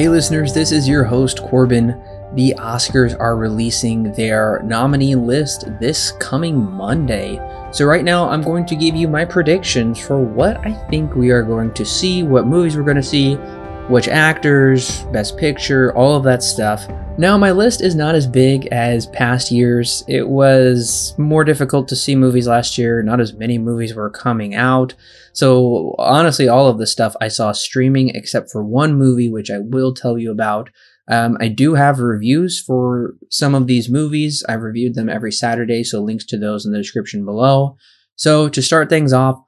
Hey, listeners, this is your host, Corbin. The Oscars are releasing their nominee list this coming Monday. So, right now, I'm going to give you my predictions for what I think we are going to see, what movies we're going to see, which actors, best picture, all of that stuff. Now, my list is not as big as past years. It was more difficult to see movies last year, not as many movies were coming out. So, honestly, all of the stuff I saw streaming except for one movie, which I will tell you about. Um, I do have reviews for some of these movies. I've reviewed them every Saturday, so links to those in the description below. So, to start things off,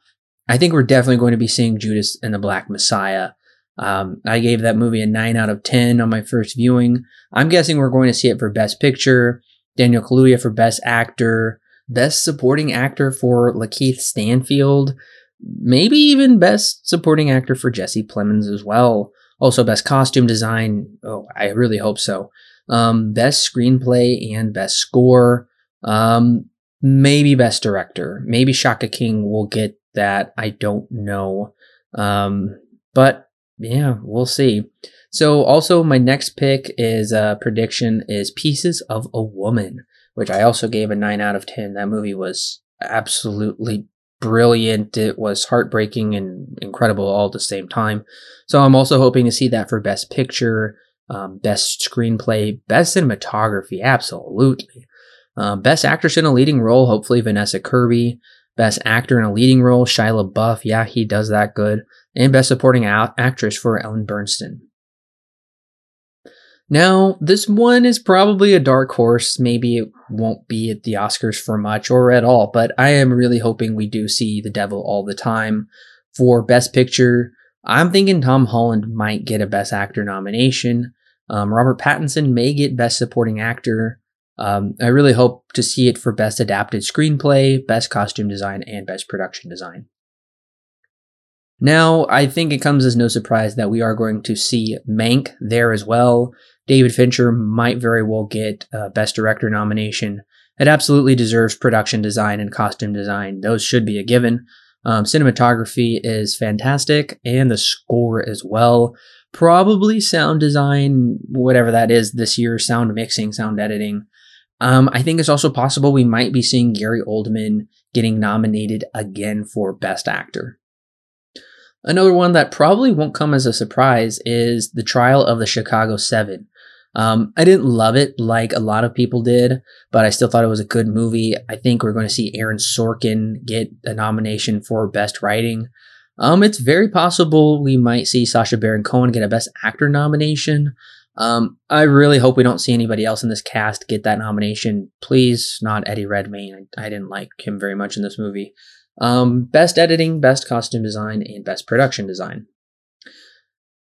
I think we're definitely going to be seeing Judas and the Black Messiah. Um, I gave that movie a 9 out of 10 on my first viewing. I'm guessing we're going to see it for Best Picture, Daniel Kaluuya for Best Actor, Best Supporting Actor for Lakeith Stanfield, maybe even Best Supporting Actor for Jesse Plemons as well. Also, Best Costume Design. Oh, I really hope so. Um, best Screenplay and Best Score. Um, maybe Best Director. Maybe Shaka King will get that. I don't know. Um, but yeah, we'll see. So also my next pick is a uh, prediction is Pieces of a Woman, which I also gave a 9 out of 10. That movie was absolutely brilliant. It was heartbreaking and incredible all at the same time. So I'm also hoping to see that for best picture, um, best screenplay, best cinematography, absolutely. Um, best actress in a leading role, hopefully Vanessa Kirby. Best actor in a leading role, Shia LaBeouf. Yeah, he does that good and Best Supporting Actress for Ellen Burstyn. Now, this one is probably a dark horse. Maybe it won't be at the Oscars for much or at all, but I am really hoping we do see The Devil all the time. For Best Picture, I'm thinking Tom Holland might get a Best Actor nomination. Um, Robert Pattinson may get Best Supporting Actor. Um, I really hope to see it for Best Adapted Screenplay, Best Costume Design, and Best Production Design. Now, I think it comes as no surprise that we are going to see Mank there as well. David Fincher might very well get a Best Director nomination. It absolutely deserves production design and costume design. Those should be a given. Um, cinematography is fantastic, and the score as well. Probably sound design, whatever that is this year, sound mixing, sound editing. Um, I think it's also possible we might be seeing Gary Oldman getting nominated again for Best Actor. Another one that probably won't come as a surprise is the trial of the Chicago Seven. Um, I didn't love it like a lot of people did, but I still thought it was a good movie. I think we're going to see Aaron Sorkin get a nomination for Best Writing. Um, it's very possible we might see Sacha Baron Cohen get a Best Actor nomination. Um, I really hope we don't see anybody else in this cast get that nomination. Please, not Eddie Redmayne. I, I didn't like him very much in this movie. Um, best editing, best costume design, and best production design.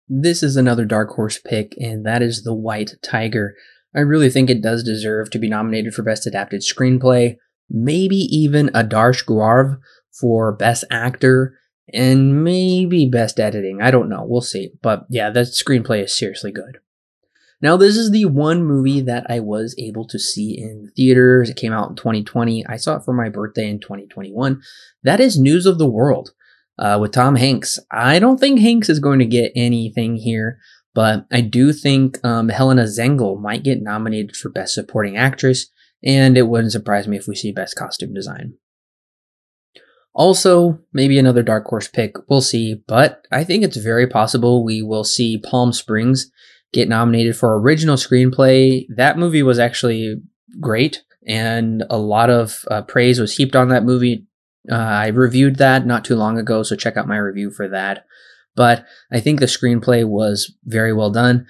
This is another dark horse pick, and that is The White Tiger. I really think it does deserve to be nominated for Best Adapted Screenplay, maybe even Adarsh Gourav for Best Actor, and maybe Best Editing. I don't know. We'll see. But yeah, the screenplay is seriously good. Now, this is the one movie that I was able to see in theaters. It came out in 2020. I saw it for my birthday in 2021. That is News of the World uh, with Tom Hanks. I don't think Hanks is going to get anything here, but I do think um, Helena Zengel might get nominated for Best Supporting Actress, and it wouldn't surprise me if we see Best Costume Design. Also, maybe another dark horse pick, we'll see, but I think it's very possible we will see Palm Springs get nominated for original screenplay. That movie was actually great, and a lot of uh, praise was heaped on that movie. Uh, I reviewed that not too long ago, so check out my review for that. But I think the screenplay was very well done.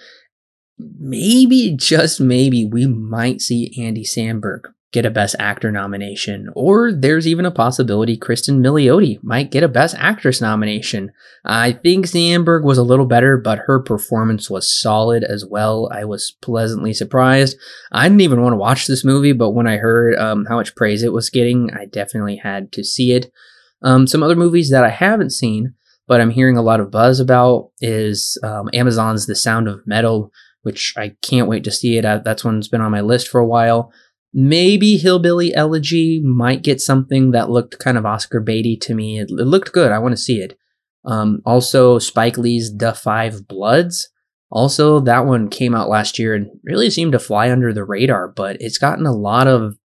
Maybe, just maybe, we might see Andy Samberg get a Best Actor nomination, or there's even a possibility Kristen Milioti might get a Best Actress nomination. I think Samberg was a little better, but her performance was solid as well. I was pleasantly surprised. I didn't even want to watch this movie, but when I heard um, how much praise it was getting, I definitely had to see it. Um, some other movies that I haven't seen, but I'm hearing a lot of buzz about is um, Amazon's The Sound of Metal, which I can't wait to see it. I, that's one's been on my list for a while. Maybe Hillbilly Elegy might get something that looked kind of Oscar baity to me. It, it looked good. I want to see it. Um, also, Spike Lee's Da 5 Bloods. Also, that one came out last year and really seemed to fly under the radar, but it's gotten a lot of.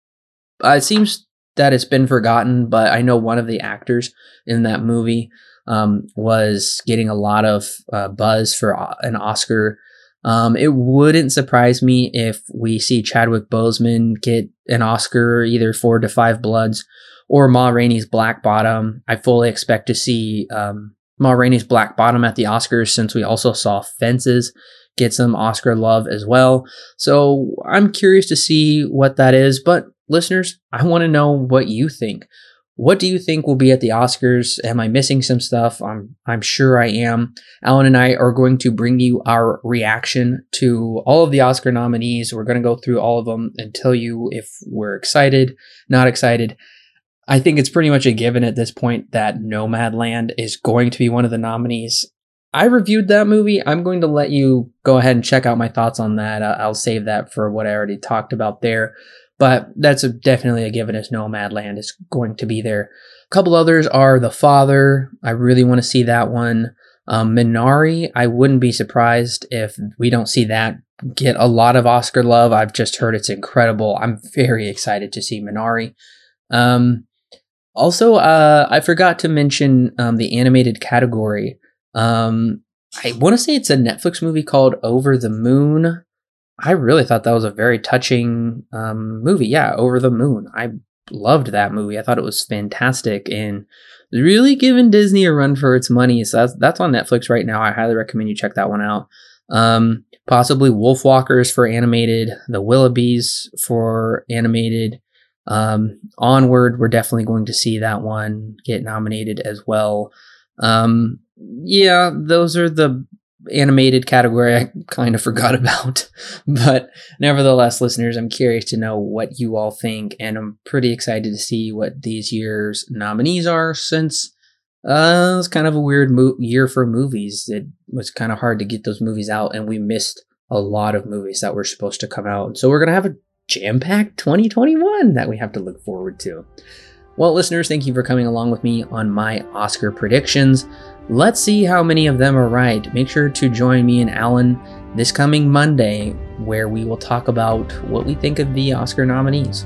Uh, it seems that it's been forgotten, but I know one of the actors in that movie um, was getting a lot of uh, buzz for an Oscar. Um, it wouldn't surprise me if we see Chadwick Boseman get an Oscar either for Da 5 Bloods or Ma Rainey's Black Bottom. I fully expect to see um, Ma Rainey's Black Bottom at the Oscars since we also saw Fences get some Oscar love as well. So I'm curious to see what that is. But listeners, I want to know what you think. What do you think will be at the Oscars? Am I missing some stuff? I'm I'm sure I am. Alan and I are going to bring you our reaction to all of the Oscar nominees. We're going to go through all of them and tell you if we're excited, not excited. I think it's pretty much a given at this point that Nomadland is going to be one of the nominees. I reviewed that movie. I'm going to let you go ahead and check out my thoughts on that. I'll save that for what I already talked about there. But that's a, definitely a given as Nomadland is going to be there. A couple others are The Father. I really want to see that one. Um, Minari, I wouldn't be surprised if we don't see that get a lot of Oscar love. I've just heard it's incredible. I'm very excited to see Minari. Um, also, uh, I forgot to mention um, the animated category. Um, I want to say it's a Netflix movie called Over the Moon. I really thought that was a very touching um, movie. Yeah, Over the Moon. I loved that movie. I thought it was fantastic and really giving Disney a run for its money. So that's that's on Netflix right now. I highly recommend you check that one out. Um, possibly Wolfwalkers for animated, The Willoughbys for animated. Um, Onward, we're definitely going to see that one get nominated as well. Um, yeah, those are the animated category I kind of forgot about. but nevertheless, listeners, I'm curious to know what you all think, and I'm pretty excited to see what these year's nominees are since uh, it's kind of a weird mo- year for movies. It was kind of hard to get those movies out, and we missed a lot of movies that were supposed to come out. So we're going to have a jam packed 2021 that we have to look forward to. Well, listeners, thank you for coming along with me on my Oscar predictions. Let's see how many of them are right. Make sure to join me and Alan this coming Monday, where we will talk about what we think of the Oscar nominees.